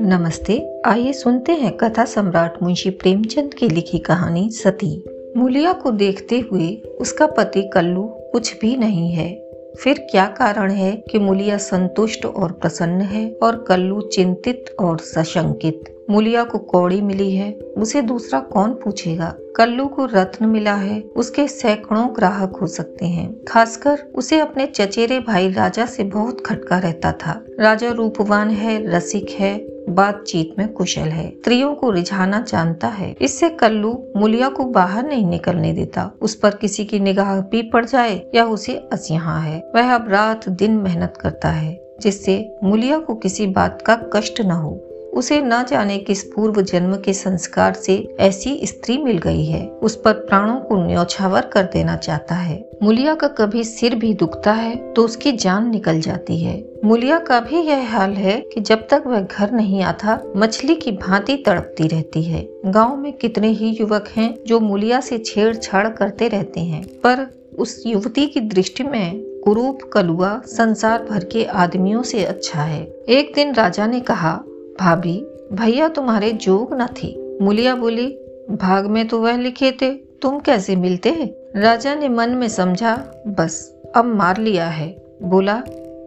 नमस्ते, आइए सुनते हैं कथा सम्राट मुंशी प्रेमचंद की लिखी कहानी सती। मुलिया को देखते हुए उसका पति कल्लू कुछ भी नहीं है। फिर क्या कारण है कि मुलिया संतुष्ट और प्रसन्न है और कल्लू चिंतित और सशंकित? मुलिया को कौड़ी मिली है। उसे दूसरा कौन पूछेगा? कल्लू को रत्न मिला है। उसके सैकड़ों ग्राहक हो सकते हैं। खासकर उसे अपने चचेरे भाई राजा से बहुत खटका रहता था। राजा रूपवान है, रसिक है, बातचीत में कुशल है। स्त्रियों को रिझाना जानता है। इससे कल्लू मुलिया को बाहर नहीं निकलने देता। उस पर किसी की निगाह भी पड़ जाए या उसे असिया है। वह अब रात दिन मेहनत करता है, जिससे मुलिया को किसी बात का कष्ट न हो। उसे न जाने किस पूर्व जन्म के संस्कार से ऐसी स्त्री मिल गई है। उस पर प्राणों को न्यौछावर कर देना चाहता है। मुलिया का कभी सिर भी दुखता है तो उसकी जान निकल जाती है। मुलिया का भी यह हाल है कि जब तक वह घर नहीं आता, मछली की भांति तड़पती रहती है। गाँव में कितने ही युवक हैं जो मुलिया से छेड़छाड़ करते रहते हैं, पर उस युवती की दृष्टि में कुरूप, कलुआ, संसार भर के आदमियों से अच्छा है। एक दिन राजा ने कहा भाभी, भैया तुम्हारे जोग न थी। मुलिया बोली, भाग में तो वह लिखे थे, तुम कैसे मिलते राजा ने मन में समझा, बस, अब मार लिया है। बोला,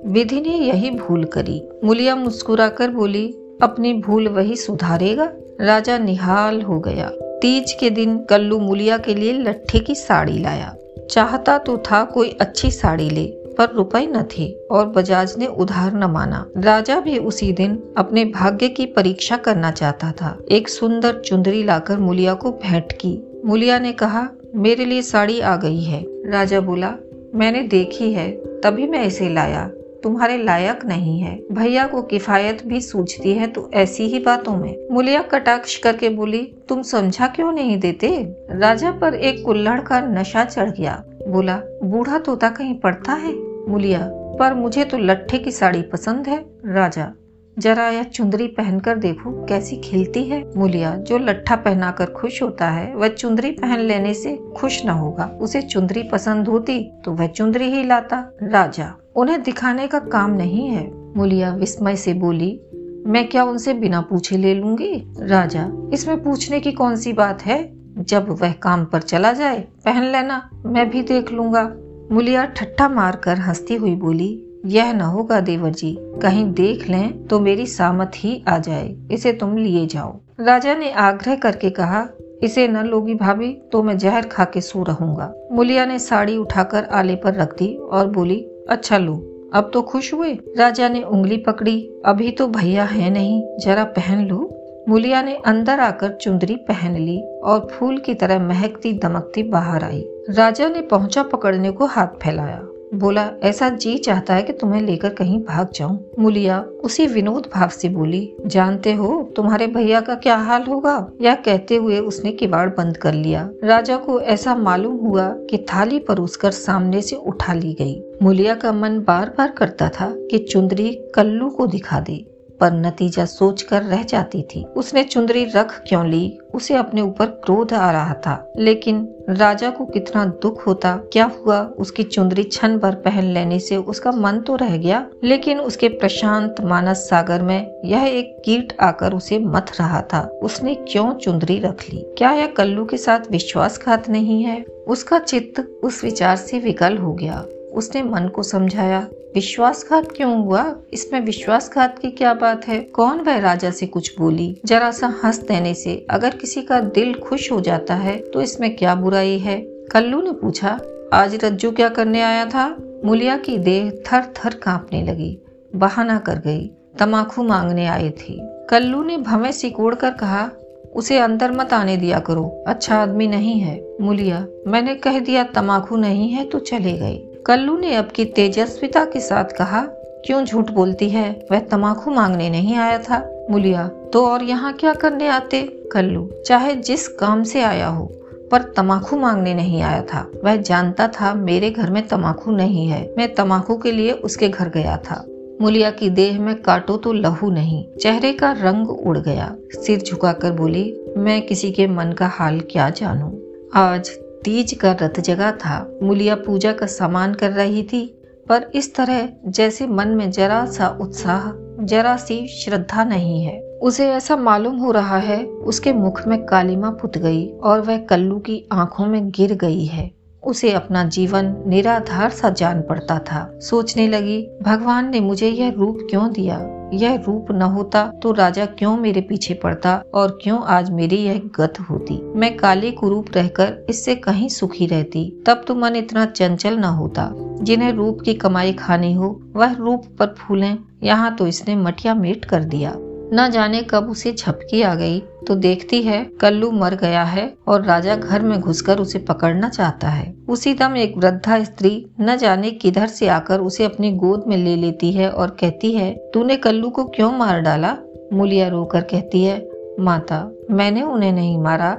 विधि ने यही भूल करी। मुलिया मुस्कुराकर बोली, अपनी भूल वही सुधारेगा। राजा निहाल हो गया। तीज के दिन कल्लू मुलिया के लिए लट्ठे की साड़ी लाया। चाहता तो था कोई अच्छी साड़ी ले पर रुपए न थे और बजाज ने उधार न माना। राजा भी उसी दिन अपने भाग्य की परीक्षा करना चाहता था। एक सुंदर चुंदरी लाकर मुलिया को भेंट की। मुलिया ने कहा, मेरे लिए साड़ी आ गई है। राजा बोला, मैंने देखी है, तभी मैं इसे लाया। तुम्हारे लायक नहीं है। भैया को किफायत भी सूझती है तो ऐसी ही बातों में। मुलिया कटाक्ष करके बोली, तुम समझा क्यों नहीं देते? राजा पर एक कुल्लड़ का नशा चढ़ गया। बोला, बूढ़ा तोता कहीं पड़ता है? मुलिया, पर मुझे तो लट्ठे की साड़ी पसंद है। राजा, जरा यह चुंदरी पहनकर देखो कैसी खिलती है। मुलिया, जो लट्ठा पहनाकर खुश होता है, वह चुंदरी पहन लेने से खुश न होगा। उसे चुंदरी पसंद होती तो वह चुंदरी ही लाता। राजा, उन्हें दिखाने का काम नहीं है। मुलिया विस्मय से बोली, मैं क्या उनसे बिना पूछे ले लूँगी? राजा, इसमें पूछने की कौन सी बात है? जब वह काम पर चला जाए, पहन लेना, मैं भी देख लूँगा। मुलिया ठट्ठा मारकर हंसती हुई बोली, यह न होगा देवर जी, कहीं देख लें तो मेरी सामत ही आ जाए, इसे तुम लिए जाओ। राजा ने आग्रह करके कहा, इसे न लोगी भाभी तो मैं जहर खा के सो रहूँगा। मुलिया ने साड़ी उठाकर आले पर रख दी और बोली अच्छा लो, अब तो खुश हुए? राजा ने उंगली पकड़ी, अभी तो भैया है नहीं, जरा पहन लो। मुलिया ने अंदर आकर चुंदरी पहन ली और फूल की तरह महकती दमकती बाहर आई। राजा ने पहुँचा पकड़ने को हाथ फैलाया। बोला, ऐसा जी चाहता है कि तुम्हें लेकर कहीं भाग जाऊँ? मुलिया उसी विनोद भाव से बोली, जानते हो, तुम्हारे भैया का क्या हाल होगा? यह कहते हुए उसने किवाड़ बंद कर लिया। राजा को ऐसा मालूम हुआ कि थाली परोसकर सामने से उठा ली गई। मुलिया का मन बार बार करता था कि चुंदरी कल्लू को दिखा दे। पर नतीजा सोचकर रह जाती थी। उसने चुंदरी रख क्यों ली? उसे अपने ऊपर क्रोध आ रहा था। लेकिन राजा को कितना दुख होता, क्या हुआ? उसकी चुंदरी छन भर पहन लेने से उसका मन तो रह गया, लेकिन उसके प्रशांत मानस सागर में यह एक कीट आकर उसे मथ रहा था। उसने क्यों चुंदरी रख ली? क्या यह कल्लू के साथ विश्वासघात नहीं है? उसका चित्त उस विचार से विकल हो गया। उसने मन को समझाया, विश्वासघात क्यों हुआ? इसमें विश्वासघात की क्या बात है? कौन वह राजा से कुछ बोली? जरा सा हंस देने से, अगर किसी का दिल खुश हो जाता है तो इसमें क्या बुराई है? कल्लू ने पूछा, आज रज्जू क्या करने आया था? मुलिया की देह थर थर कांपने लगी, बहाना कर गई तमाकू मांगने आए थे। कल्लू ने भवे सिकोड़ कर कहा, उसे अंदर मत आने दिया करो अच्छा आदमी नहीं है। मुलिया, मैंने कह दिया तमाखू नहीं है तो चले गए। कल्लू ने अब की तेजस्विता के साथ कहा, क्यों झूठ बोलती है? वह तमाकू मांगने नहीं आया था। मुलिया तो और यहाँ क्या करने आते? कल्लू, चाहे जिस काम से आया हो, पर तमाकू मांगने नहीं आया था। वह जानता था मेरे घर में तमाकू नहीं है। मैं तमाकू के लिए उसके घर गया था। मुलिया की देह में काटो तो लहू नहीं, चेहरे का रंग उड़ गया। सिर झुकाकर बोली, मैं किसी के मन का हाल क्या जानूं? आज तीज का रथ जगा था। मुलिया पूजा का सामान कर रही थी, पर इस तरह जैसे मन में जरा सा उत्साह, जरा सी श्रद्धा नहीं है। उसे ऐसा मालूम हो रहा है, उसके मुख में कालिमा पुत गई और वह कल्लू की आँखों में गिर गई है। उसे अपना जीवन निराधार सा जान पड़ता था। सोचने लगी, भगवान ने मुझे यह रूप क्यों दिया? यह रूप न होता तो राजा क्यों मेरे पीछे पड़ता और क्यों आज मेरी यह गत होती? मैं काले कुरूप रहकर इससे कहीं सुखी रहती, तब तो मन इतना चंचल न होता। जिन्हें रूप की कमाई खानी हो, वह रूप पर फूलें, यहाँ तो इसने मटिया मेट कर दिया। न जाने कब उसे झपकी आ गई। तो देखती है, कल्लू मर गया है और राजा घर में घुसकर उसे पकड़ना चाहता है। उसी दम एक वृद्धा स्त्री न जाने किधर से आकर उसे अपनी गोद में ले लेती है और कहती है, तूने कल्लू को क्यों मार डाला? मुलिया रोकर कहती है, माता, मैंने उन्हें नहीं मारा।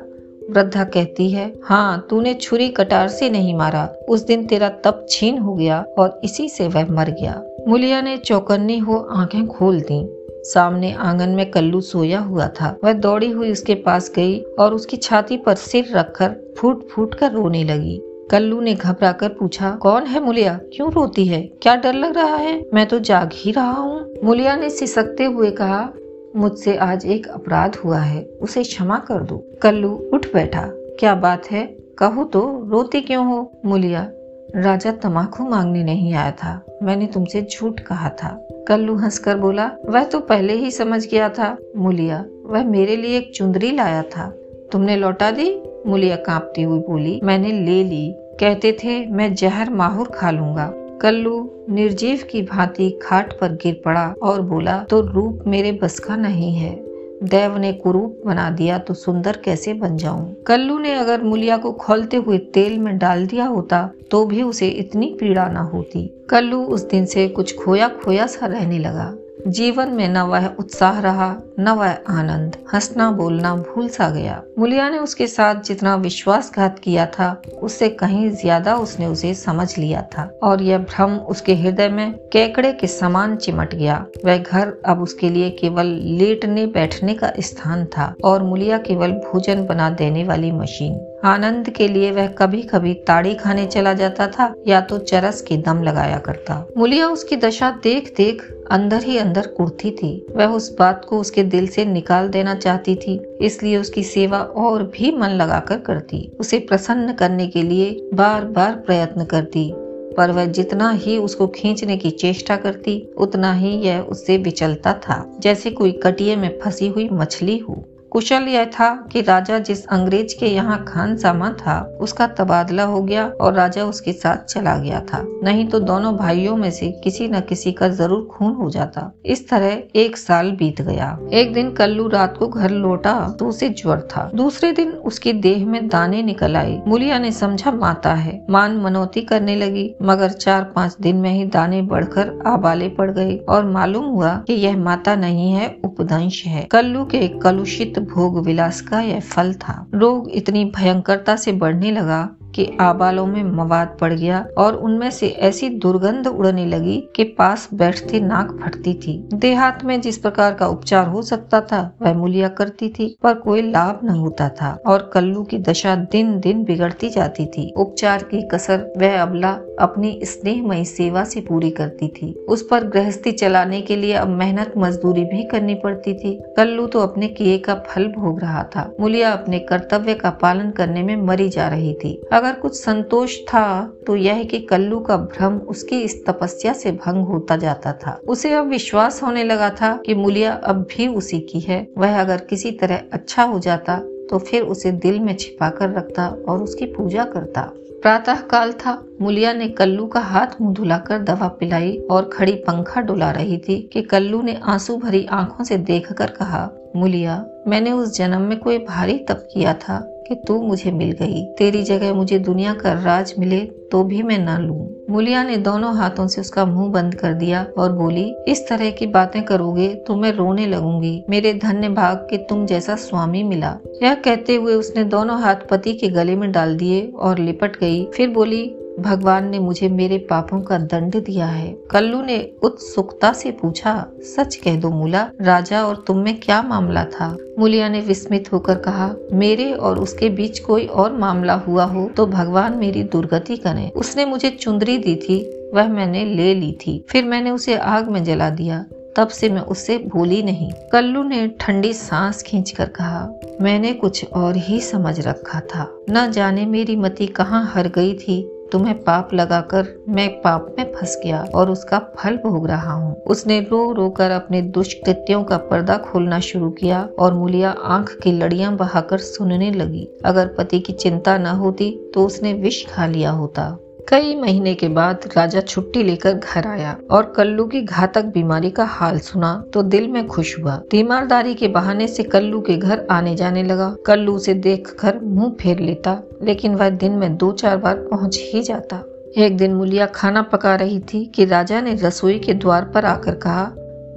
वृद्धा कहती है हाँ तूने छुरी कटार से नहीं मारा। उस दिन तेरा तप छीन हो गया और इसी से वह मर गया। मुलिया ने चौकन्नी हो आँखें खोल दी। सामने आँगन में कल्लू सोया हुआ था। वह दौड़ी हुई उसके पास गई और उसकी छाती पर सिर रखकर फूट फूट कर रोने लगी। कल्लू ने घबरा कर पूछा, कौन है मुलिया? क्यों रोती है? क्या डर लग रहा है? मैं तो जाग ही रहा हूँ। मुलिया ने सिसकते हुए कहा, मुझसे आज एक अपराध हुआ है, उसे क्षमा कर दो। कल्लू उठ बैठा, क्या बात है? कहो तो रोती क्यों हो? मुलिया, राजा तमाकू मांगने नहीं आया था। मैंने तुमसे झूठ कहा था। कल्लू हंसकर बोला, वह तो पहले ही समझ गया था। मुलिया, वह मेरे लिए एक चुंदरी लाया था। तुमने लौटा दी? मुलिया कांपती हुई बोली, मैंने ले ली। कहते थे, मैं जहर माहुर खा लूँगा। कल्लू निर्जीव की भांति खाट पर गिर पड़ा और बोला तो रूप मेरे बस का नहीं है। देव ने कुरूप बना दिया तो सुंदर कैसे बन जाऊँ? कल्लू ने अगर मुलिया को खोलते हुए तेल में डाल दिया होता तो भी उसे इतनी पीड़ा ना होती। कल्लू उस दिन से कुछ खोया खोया सा रहने लगा। जीवन में न वह उत्साह रहा, न वह आनंद। हंसना, बोलना भूल सा गया। मुलिया ने उसके साथ जितना विश्वासघात किया था, उससे कहीं ज़्यादा उसने उसे समझ लिया था। और यह भ्रम उसके हृदय में केकड़े के समान चिमट गया। वह घर अब उसके लिए केवल लेटने बैठने का स्थान था और मुलिया केवल भोजन बना देने वाली मशीन। आनंद के लिए वह कभी कभी ताड़ी खाने चला जाता था, या तो चरस के दम लगाया करता। मुलिया उसकी दशा देख देख अंदर ही अंदर कुड़ती थी। वह उस बात को उसके दिल से निकाल देना चाहती थी, इसलिए उसकी सेवा और भी मन लगाकर करती। उसे प्रसन्न करने के लिए बार बार प्रयत्न करती, पर वह जितना ही उसको खींचने की चेष्टा करती, उतना ही यह उससे विचलता था, जैसे कोई कटिए में फंसी हुई मछली हो। कुशल यह था कि राजा जिस अंग्रेज़ के यहाँ खान सामा था, उसका तबादला हो गया और राजा उसके साथ चला गया था। नहीं तो दोनों भाइयों में से किसी न किसी का ज़रूर खून हो जाता। इस तरह एक साल बीत गया। एक दिन कल्लू रात को घर लौटा तो उसे ज्वर था। दूसरे दिन उसके देह में दाने निकल आए। मुलिया ने समझा, माता है। मान मनौती करने लगी, मगर चार पाँच दिन में ही दाने बढ़कर आबाले पड़ गए और मालूम हुआ कि यह माता नहीं है, उपदंश है। कल्लू के कलुषित भोग विलास का यह फल था। रोग इतनी भयंकरता से बढ़ने लगा कि आबालों में मवाद पड़ गया और उनमें से ऐसी दुर्गंध उड़ने लगी कि पास बैठती नाक फटती थी। देहात में जिस प्रकार का उपचार हो सकता था, वह मुलिया करती थी, पर कोई लाभ न होता था और कल्लू की दशा दिन दिन बिगड़ती जाती थी। उपचार की कसर वह अबला अपनी स्नेहमयी सेवा से पूरी करती थी। उस पर गृहस्थी चलाने के लिए अब मेहनत मजदूरी भी करनी पड़ती थी। कल्लू तो अपने किए का फल भोग रहा था। मुलिया अपने कर्तव्य का पालन करने में मरी जा रही थी। अगर कुछ संतोष था तो यह कि कल्लू का भ्रम उसकी इस तपस्या से भंग होता जाता था। उसे अब विश्वास होने लगा था कि मुलिया अब भी उसी की है। वह अगर किसी तरह अच्छा हो जाता तो फिर उसे दिल में छिपा कर रखता और उसकी पूजा करता। प्रातः काल था। मुलिया ने कल्लू का हाथ मुँह धुलाकर दवा पिलाई और खड़ी पंखा डुला रही थी कि कल्लू ने आँसू भरी आँखों से देखकर कहा, मुलिया, मैंने उस जन्म में कोई भारी तप किया था। कि तू मुझे मिल गई। तेरी जगह मुझे दुनिया का राज मिले तो भी मैं ना लूँ। मुलिया ने दोनों हाथों से उसका मुँह बंद कर दिया और बोली, इस तरह की बातें करोगे तो मैं रोने लगूँगी। मेरे धन्य भाग के तुम जैसा स्वामी मिला। यह कहते हुए उसने दोनों हाथ पति के गले में डाल दिए और लिपट गई। फिर बोली भगवान ने मुझे मेरे पापों का दंड दिया है। कल्लू ने उत्सुकता से पूछा, सच कह दो मूला, राजा और तुम में क्या मामला था? मुलिया ने विस्मित होकर कहा, मेरे और उसके बीच कोई और मामला हुआ हो तो भगवान मेरी दुर्गति करे। उसने मुझे चुंदरी दी थी, वह मैंने ले ली थी। फिर मैंने उसे आग में जला दिया, तब से मैं उससे भूली नहीं। कल्लू ने ठंडी सांस खींचकर कहा, मैंने कुछ और ही समझ रखा था। न जाने मेरी मति कहाँ हर गई थी तुम्हें पाप लगाकर मैं पाप में फंस गया और उसका फल भोग रहा हूँ। उसने रो रो कर अपने दुष्कृत्यों का पर्दा खोलना शुरू किया और मुलिया आँख की लड़ियाँ बहाकर सुनने लगी। अगर पति की चिंता न होती तो उसने विष खा लिया होता। कई महीने के बाद राजा छुट्टी लेकर घर आया और कल्लू की घातक बीमारी का हाल सुना तो दिल में खुश हुआ। तीमारदारी के बहाने से कल्लू के घर आने जाने लगा। कल्लू से देखकर मुँह फेर लेता, लेकिन वह दिन में दो चार बार पहुँच ही जाता। एक दिन मुलिया खाना पका रही थी कि राजा ने रसोई के द्वार पर आकर कहा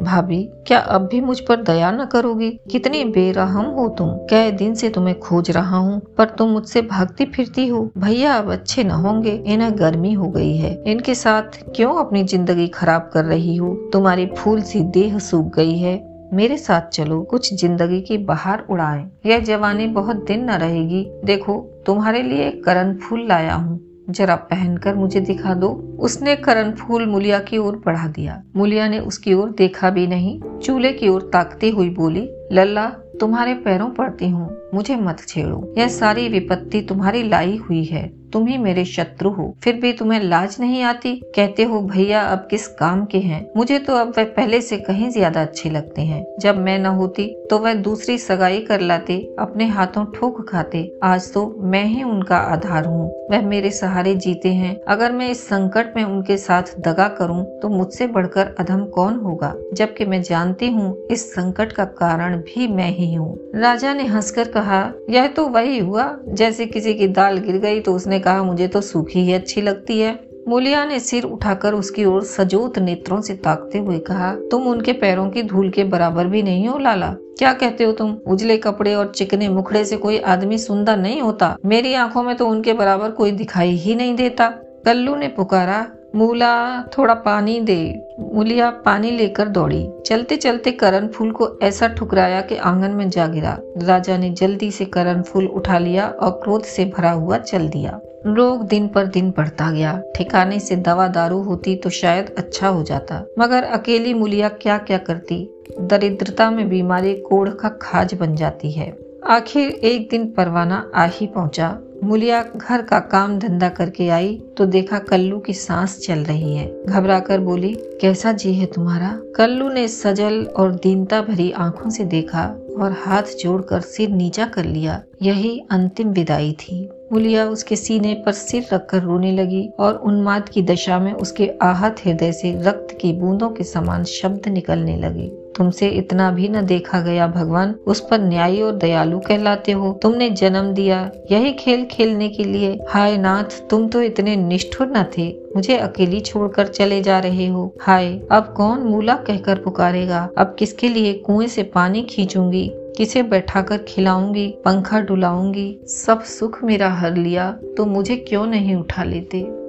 भाभी, क्या अब भी मुझ पर दया न करोगी? कितनी बेरहम हो तुम। कई दिन से तुम्हें खोज रहा हूँ, पर तुम मुझसे भागती फिरती हो। भैया, अब अच्छे न होंगे, इन्हें गर्मी हो गई है। इनके साथ क्यों अपनी ज़िंदगी खराब कर रही हो? तुम्हारी फूल सी देह सूख गई है। मेरे साथ चलो, कुछ ज़िंदगी की बाहर उड़ाएँ। यह जवानी बहुत दिन न रहेगी। देखो, तुम्हारे लिए करण फूल लाया हूँ। जरा पहनकर मुझे दिखा दो। उसने करण फूल मुलिया की ओर बढ़ा दिया। मुलिया ने उसकी ओर देखा भी नहीं। चूल्हे की ओर ताकती हुई बोली, लल्ला, तुम्हारे पैरों पड़ती हूँ। मुझे मत छेड़ो। यह सारी विपत्ति तुम्हारी लाई हुई है। तुम ही मेरे शत्रु हो। फिर भी तुम्हें लाज नहीं आती? कहते हो, भैया, अब किस काम के हैं? मुझे तो अब वह पहले से कहीं ज़्यादा अच्छे लगते हैं। जब मैं न होती तो वह दूसरी सगाई कर लाते, अपने हाथों ठोक खाते। आज तो मैं ही उनका आधार हूँ। वह मेरे सहारे जीते हैं। अगर मैं इस संकट में उनके साथ दगा करूँ तो मुझसे बढ़कर अधम कौन होगा? जबकि मैं जानती हूँ, इस संकट का कारण भी मैं ही हूँ। राजा ने हंसकर कहा, यह तो वही हुआ। जैसे किसी की दाल गिर गई तो उसने कहा, मुझे तो सूखी ही अच्छी लगती है। मूलिया ने सिर उठाकर उसकी ओर सजोत नेत्रों से ताकते हुए कहा, तुम उनके पैरों की धूल के बराबर भी नहीं हो, लाला। क्या कहते हो तुम? उजले कपड़े और चिकने मुखड़े से कोई आदमी सुंदर नहीं होता। मेरी आँखों में तो उनके बराबर कोई दिखाई ही नहीं देता। कल्लू ने पुकारा, मूला, थोड़ा पानी दे। मूलिया पानी लेकर दौड़ी। चलते चलते करण फूल को ऐसा ठुकराया कि आँगन में जा गिरा। राजा ने जल्दी से करण फूल उठा लिया और क्रोध से भरा हुआ चल दिया। रोग दिन पर दिन बढ़ता गया। ठिकाने से दवा दारू होती तो शायद अच्छा हो जाता। मगर अकेली मुलिया क्या क्या करती? दरिद्रता में बीमारी कोड़ का खाज बन जाती है। आखिर एक दिन परवाना आ ही पहुँचा। मुलिया घर का काम धंधा करके आई तो देखा कल्लू की सांस चल रही है। घबरा कर बोली, कैसा जी है तुम्हारा? कल्लू ने सजल और दीनता भरी आँखों से देखा और हाथ जोड़कर सिर नीचा कर लिया। यही अंतिम विदाई थी। मुलिया उसके सीने पर सिर रखकर रोने लगी और उन्माद की दशा में उसके आहत हृदय से रक्त की बूंदों के समान शब्द निकलने लगे। तुमसे इतना भी न देखा गया भगवान, उस पर न्यायी और दयालु कहलाते हो। तुमने जन्म दिया, यही खेल खेलने के लिए। हाय नाथ, तुम तो इतने निष्ठुर न थे। मुझे अकेली छोड़कर चले जा रहे हो। हाय, अब कौन मूला कहकर पुकारेगा? अब किसके लिए कुएँ से पानी खींचूँगी? किसे बैठाकर खिलाऊँगी? पंखा डुलाऊँगी? सब सुख मेरा हर लिया तो मुझे क्यों नहीं उठा लेते?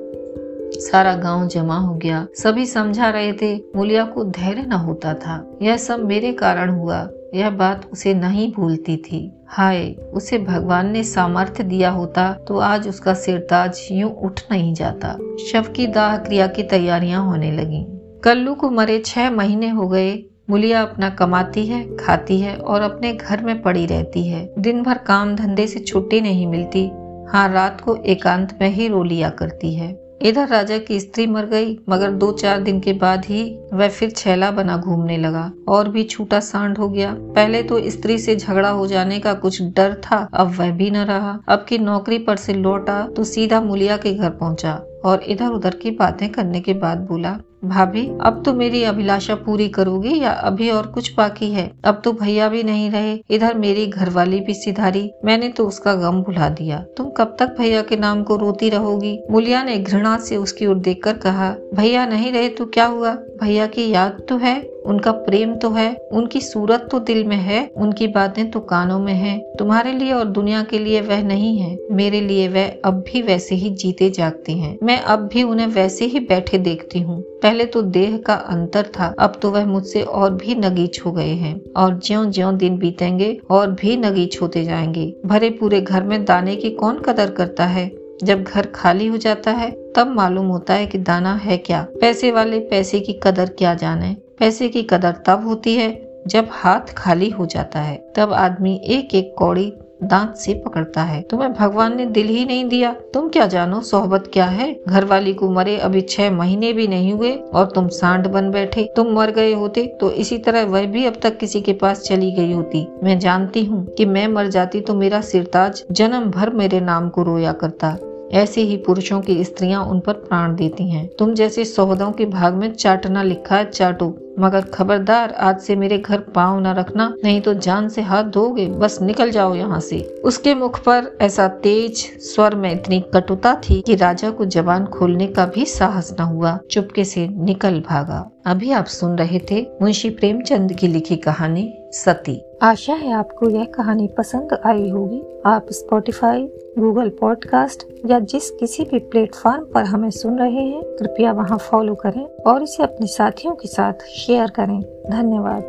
सारा गाँव जमा हो गया। सभी समझा रहे थे, मुलिया को धैर्य न होता था। यह सब मेरे कारण हुआ। यह बात उसे नहीं भूलती थी। हाय, उसे भगवान ने सामर्थ्य दिया होता तो आज उसका सिरताज यूँ उठ नहीं जाता। शव की दाह क्रिया की तैयारियाँ होने लगी। कल्लू को मरे छह महीने हो गए। मुलिया अपना कमाती है, खाती है और अपने घर में पड़ी रहती है। दिन भर काम धंधे से छुट्टी नहीं मिलती। हाँ रात को एकांत में ही रो लिया करती है। इधर राजा की स्त्री मर गई, मगर दो चार दिन के बाद ही वह फिर छैला बना घूमने लगा और भी छूटा सांड हो गया। पहले तो स्त्री से झगड़ा हो जाने का कुछ डर था, अब वह भी न रहा। अब की नौकरी पर से लौटा तो सीधा मुलिया के घर पहुँचा। और इधर उधर की बातें करने के बाद बोला, भाभी, अब तो मेरी अभिलाषा पूरी करोगी या अभी और कुछ बाकी है? अब तो भैया भी नहीं रहे, इधर मेरी घरवाली भी सिधारी। मैंने तो उसका गम भुला दिया। तुम कब तक भैया के नाम को रोती रहोगी? मुलिया ने घृणा से उसकी ओर देखकर कहा, भैया नहीं रहे तो क्या हुआ? भैया की याद तो है, उनका प्रेम तो है, उनकी सूरत तो दिल में है, उनकी बातें तो कानों में है। तुम्हारे लिए और दुनिया के लिए वह नहीं है, मेरे लिए वह अब भी वैसे ही जीते जागते हैं। मैं अब भी उन्हें वैसे ही बैठे देखती हूँ। पहले तो देह का अंतर था, अब तो वह मुझसे और भी नगीच हो गए हैं। और ज्यो ज्यो दिन बीतेंगे, और भी नगीच होते जाएँगे। भरे पूरे घर में दाने की कौन कदर करता है? जब घर खाली हो जाता है, तब मालूम होता है कि दाना है क्या। पैसे वाले पैसे की कदर क्या जाने? पैसे की कदर तब होती है, जब हाथ खाली हो जाता है। तब आदमी एक एक कौड़ी दांत से पकड़ता है। तुम्हें भगवान ने दिल ही नहीं दिया। तुम क्या जानो, सोहबत क्या है? घर वाली को मरे अभी छह महीने भी नहीं हुए और तुम सांड बन बैठे। तुम मर गए होते तो इसी तरह वह भी अब तक किसी के पास चली गई होती। मैं जानती हूँ कि मैं मर जाती तो मेरा सिरताज जन्म भर मेरे नाम को रोया करता। ऐसे ही पुरुषों की स्त्रियाँ उन पर प्राण देती हैं। तुम जैसे सौदों के भाग में चाटना लिखा है चाटो। मगर खबरदार, आज से मेरे घर पाँव न रखना, नहीं तो जान से हाथ धोगे, बस निकल जाओ यहाँ से। उसके मुख पर ऐसा तेज स्वर में इतनी कटुता थी कि राजा को जबान खोलने का भी साहस न हुआ। चुपके से निकल भागा। अभी आप सुन रहे थे मुंशी प्रेमचंद की लिखी कहानी, सती। आशा है आपको यह कहानी पसंद आई होगी। आप स्पॉटिफाई गूगल पॉडकास्ट या जिस किसी भी प्लेटफॉर्म पर हमें सुन रहे हैं, कृपया वहाँ फॉलो करें और इसे अपने साथियों के साथ शेयर करें। धन्यवाद।